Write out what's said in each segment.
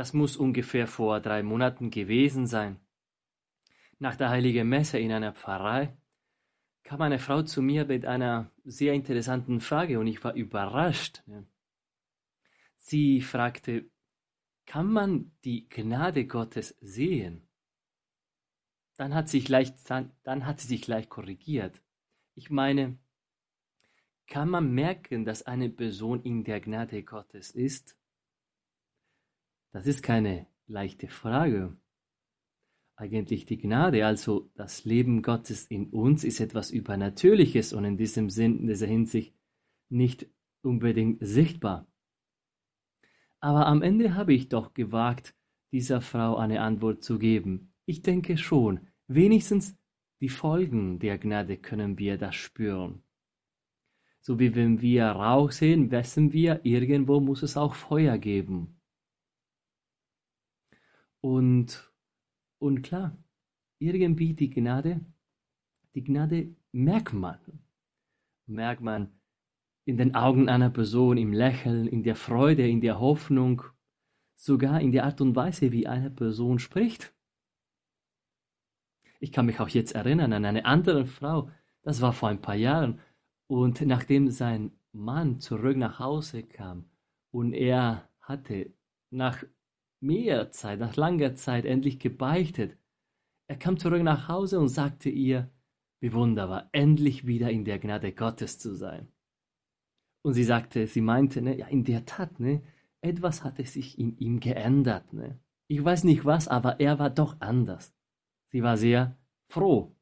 Das muss ungefähr vor drei Monaten gewesen sein. Nach der heiligen Messe in einer Pfarrei kam eine Frau zu mir mit einer sehr interessanten Frage und ich war überrascht. Sie fragte, kann man die Gnade Gottes sehen? Dann hat, sich leicht, dann hat sie sich leicht korrigiert. Ich meine, kann man merken, dass eine Person in der Gnade Gottes ist? Das ist keine leichte Frage. Eigentlich die Gnade, also das Leben Gottes in uns, ist etwas Übernatürliches und in diesem Sinn, in dieser Hinsicht nicht unbedingt sichtbar. Aber am Ende habe ich doch gewagt, dieser Frau eine Antwort zu geben. Ich denke schon, wenigstens die Folgen der Gnade können wir da spüren. So wie wenn wir Rauch sehen, wissen wir, irgendwo muss es auch Feuer geben. Und, und klar, irgendwie die Gnade, die Gnade merkt man. Merkt man in den Augen einer Person, im Lächeln, in der Freude, in der Hoffnung, sogar in der Art und Weise, wie eine Person spricht. Ich kann mich auch jetzt erinnern an eine andere Frau, das war vor ein paar Jahren, und nachdem sein Mann zurück nach Hause kam und er hatte nach mehr Zeit, nach langer Zeit endlich gebeichtet. Er kam zurück nach Hause und sagte ihr, wie wunderbar, endlich wieder in der Gnade Gottes zu sein. Und sie sagte, sie meinte, ne, ja, in der Tat, ne, etwas hatte sich in ihm geändert, ne. Ich weiß nicht was, aber er war doch anders. Sie war sehr froh.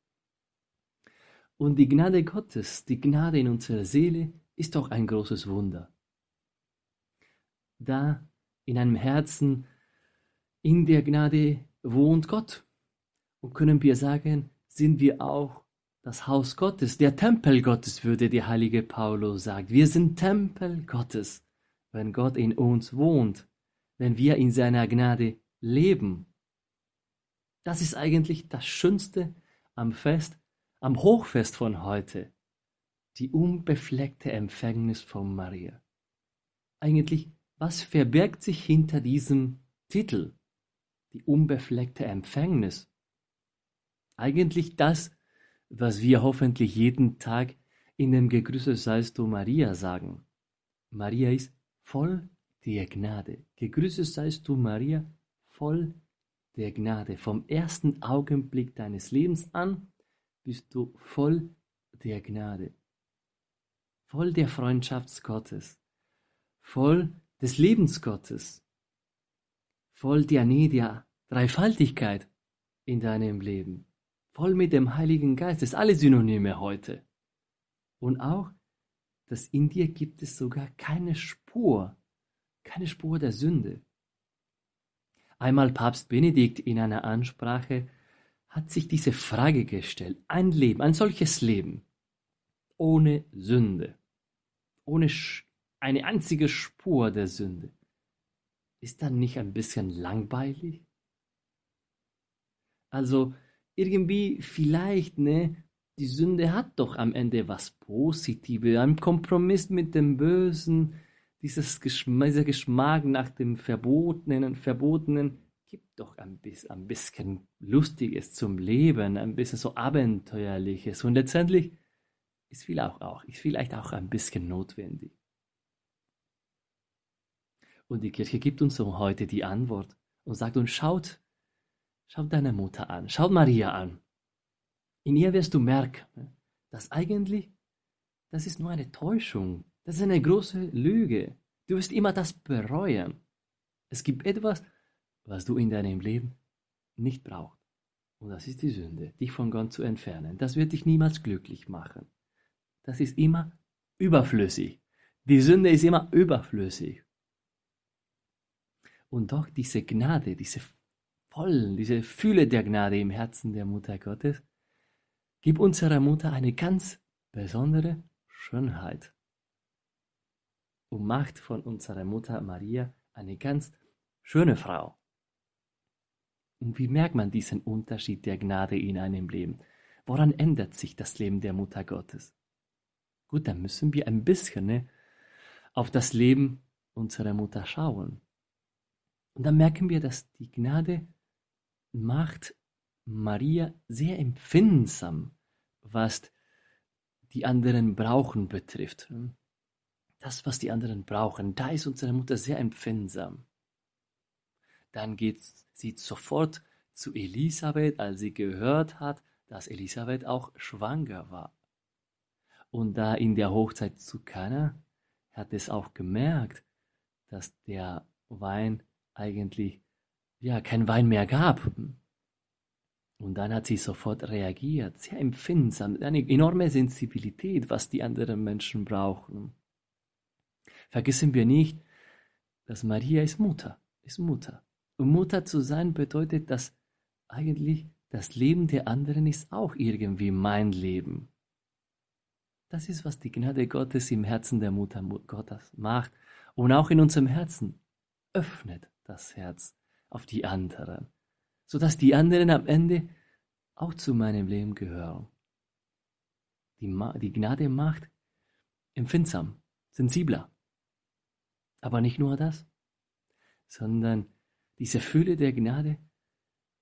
Und die Gnade Gottes, die Gnade in unserer Seele, ist doch ein großes Wunder. Da in einem Herzen in der Gnade wohnt Gott. Und können wir sagen, sind wir auch das Haus Gottes, der Tempel Gottes, würde der heilige Paulus sagen. Wir sind Tempel Gottes, wenn Gott in uns wohnt, wenn wir in seiner Gnade leben. Das ist eigentlich das Schönste am Fest, am Hochfest von heute, die unbefleckte Empfängnis von Maria. Eigentlich, was verbirgt sich hinter diesem Titel? Die unbefleckte Empfängnis. Eigentlich das, was wir hoffentlich jeden Tag in dem Gegrüßet seist du Maria sagen. Maria ist voll der Gnade. Gegrüßet seist du Maria, voll der Gnade. Vom ersten Augenblick deines Lebens an bist du voll der Gnade. Voll der Freundschaft Gottes. Voll des Lebens Gottes voll der Nähe der Dreifaltigkeit in deinem Leben, voll mit dem Heiligen Geist, das ist alle Synonyme heute. Und auch, dass in dir gibt es sogar keine Spur, keine Spur der Sünde. Einmal Papst Benedikt in einer Ansprache hat sich diese Frage gestellt, ein Leben, ein solches Leben, ohne Sünde, ohne eine einzige Spur der Sünde, ist dann nicht ein bisschen langweilig? Also irgendwie vielleicht, ne, die Sünde hat doch am Ende was Positives, ein Kompromiss mit dem Bösen, dieses Geschm dieser Geschmack nach dem Verbotenen, Verbotenen gibt doch ein bisschen, ein bisschen Lustiges zum Leben, ein bisschen so Abenteuerliches und letztendlich ist vielleicht auch, ist vielleicht auch ein bisschen notwendig. Und die Kirche gibt uns heute die Antwort und sagt uns, schaut, schaut deine Mutter an, schaut Maria an. In ihr wirst du merken, dass eigentlich, das ist nur eine Täuschung, das ist eine große Lüge. Du wirst immer das bereuen. Es gibt etwas, was du in deinem Leben nicht brauchst. Und das ist die Sünde, dich von Gott zu entfernen. Das wird dich niemals glücklich machen. Das ist immer überflüssig. Die Sünde ist immer überflüssig. Und doch diese Gnade, diese Vollen, diese Fülle der Gnade im Herzen der Mutter Gottes, gibt unserer Mutter eine ganz besondere Schönheit und macht von unserer Mutter Maria eine ganz schöne Frau. Und wie merkt man diesen Unterschied der Gnade in einem Leben? Woran ändert sich das Leben der Mutter Gottes? Gut, dann müssen wir ein bisschen ne, auf das Leben unserer Mutter schauen. Und dann merken wir, dass die Gnade macht Maria sehr empfindsam, was die anderen brauchen betrifft. Das, was die anderen brauchen, da ist unsere Mutter sehr empfindsam. Dann geht sie sofort zu Elisabeth, als sie gehört hat, dass Elisabeth auch schwanger war. Und da in der Hochzeit zu Kana hat es auch gemerkt, dass der Wein eigentlich ja kein Wein mehr gab. Und dann hat sie sofort reagiert, sehr empfindsam, eine enorme Sensibilität, was die anderen Menschen brauchen. Vergessen wir nicht, dass Maria ist Mutter, ist Mutter. Und Mutter zu sein bedeutet, dass eigentlich das Leben der anderen ist auch irgendwie mein Leben. Das ist, was die Gnade Gottes im Herzen der Mutter Gottes macht und auch in unserem Herzen öffnet das Herz auf die anderen, sodass die anderen am Ende auch zu meinem Leben gehören. Die, die Gnade macht empfindsam, sensibler. Aber nicht nur das, sondern diese Fülle der Gnade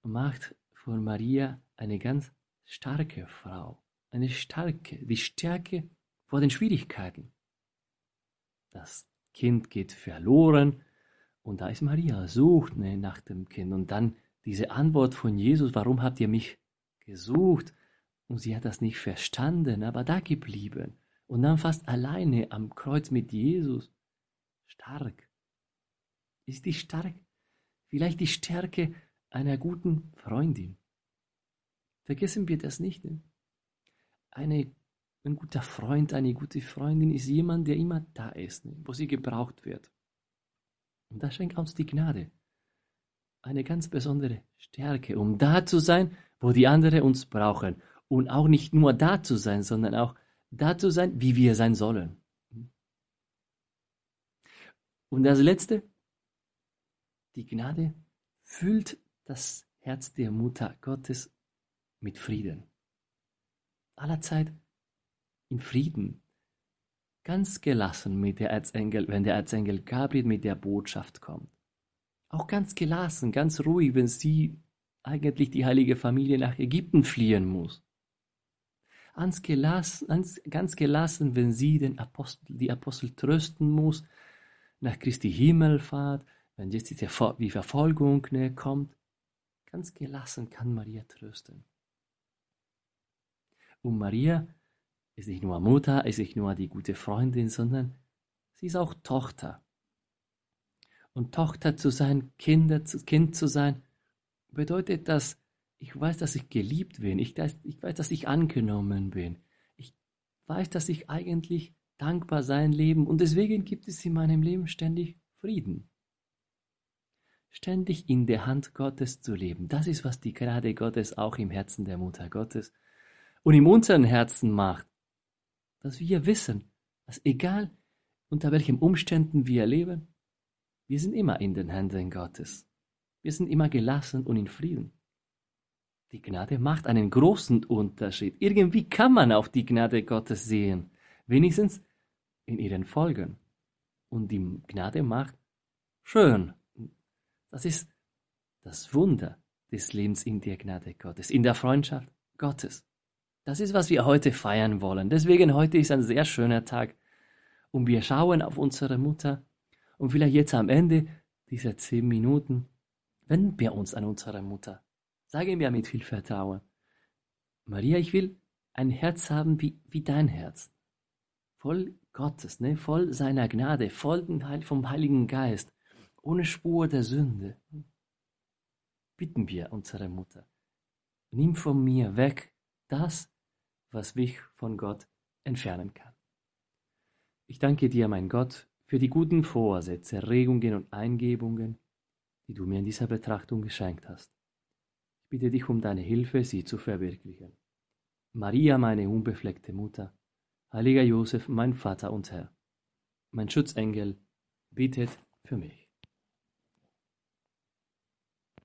macht von Maria eine ganz starke Frau, eine starke, die Stärke vor den Schwierigkeiten. Das Kind geht verloren und da ist Maria, sucht ne, nach dem Kind und dann diese Antwort von Jesus, warum habt ihr mich gesucht? Und sie hat das nicht verstanden, aber da geblieben und dann fast alleine am Kreuz mit Jesus. Stark. Ist die stark? Vielleicht die Stärke einer guten Freundin. Vergessen wir das nicht. Ne? Eine, ein guter Freund, eine gute Freundin ist jemand, der immer da ist, ne? wo sie gebraucht wird. Und das schenkt uns die Gnade. Eine ganz besondere Stärke, um da zu sein, wo die anderen uns brauchen. Und auch nicht nur da zu sein, sondern auch da zu sein, wie wir sein sollen. Und das Letzte, die Gnade füllt das Herz der Mutter Gottes mit Frieden. Allerzeit in Frieden. Ganz gelassen mit der Erzengel, wenn der Erzengel Gabriel mit der Botschaft kommt. Auch ganz gelassen, ganz ruhig, wenn sie eigentlich die heilige Familie nach Ägypten fliehen muss. Ganz gelassen, ganz gelassen wenn sie den Apostel, die Apostel trösten muss nach Christi Himmelfahrt, wenn jetzt die Verfolgung ne, kommt, ganz gelassen kann Maria trösten. Und Maria ist nicht nur Mutter, ist nicht nur die gute Freundin, sondern sie ist auch Tochter. Und Tochter zu sein, Kinder, Kind zu sein, bedeutet, dass ich weiß, dass ich geliebt bin. Ich weiß, ich weiß, dass ich angenommen bin. Ich weiß, dass ich eigentlich dankbar sein leben und deswegen gibt es in meinem Leben ständig Frieden. Ständig in der Hand Gottes zu leben, das ist, was die Gnade Gottes auch im Herzen der Mutter Gottes und in unseren Herzen macht, dass wir wissen, dass egal unter welchen Umständen wir leben, wir sind immer in den Händen Gottes. Wir sind immer gelassen und in Frieden. Die Gnade macht einen großen Unterschied. Irgendwie kann man auch die Gnade Gottes sehen. Wenigstens in ihren Folgen. Und die Gnade macht schön. Das ist das Wunder des Lebens in der Gnade Gottes, in der Freundschaft Gottes. Das ist, was wir heute feiern wollen. Deswegen heute ist ein sehr schöner Tag. Und wir schauen auf unsere Mutter. Und vielleicht jetzt am Ende dieser zehn Minuten wenden wir uns an unsere Mutter. Sagen wir mit viel Vertrauen. Maria, ich will ein Herz haben wie, wie dein Herz. Voll Gottes, ne? voll seiner Gnade, voll vom Heiligen Geist, ohne Spur der Sünde. Bitten wir unsere Mutter, nimm von mir weg das, was mich von Gott entfernen kann. Ich danke dir, mein Gott, für die guten Vorsätze, Regungen und Eingebungen, die du mir in dieser Betrachtung geschenkt hast. Ich bitte dich um deine Hilfe, sie zu verwirklichen. Maria, meine unbefleckte Mutter, heiliger Josef, mein Vater und Herr, mein Schutzengel, bittet für mich.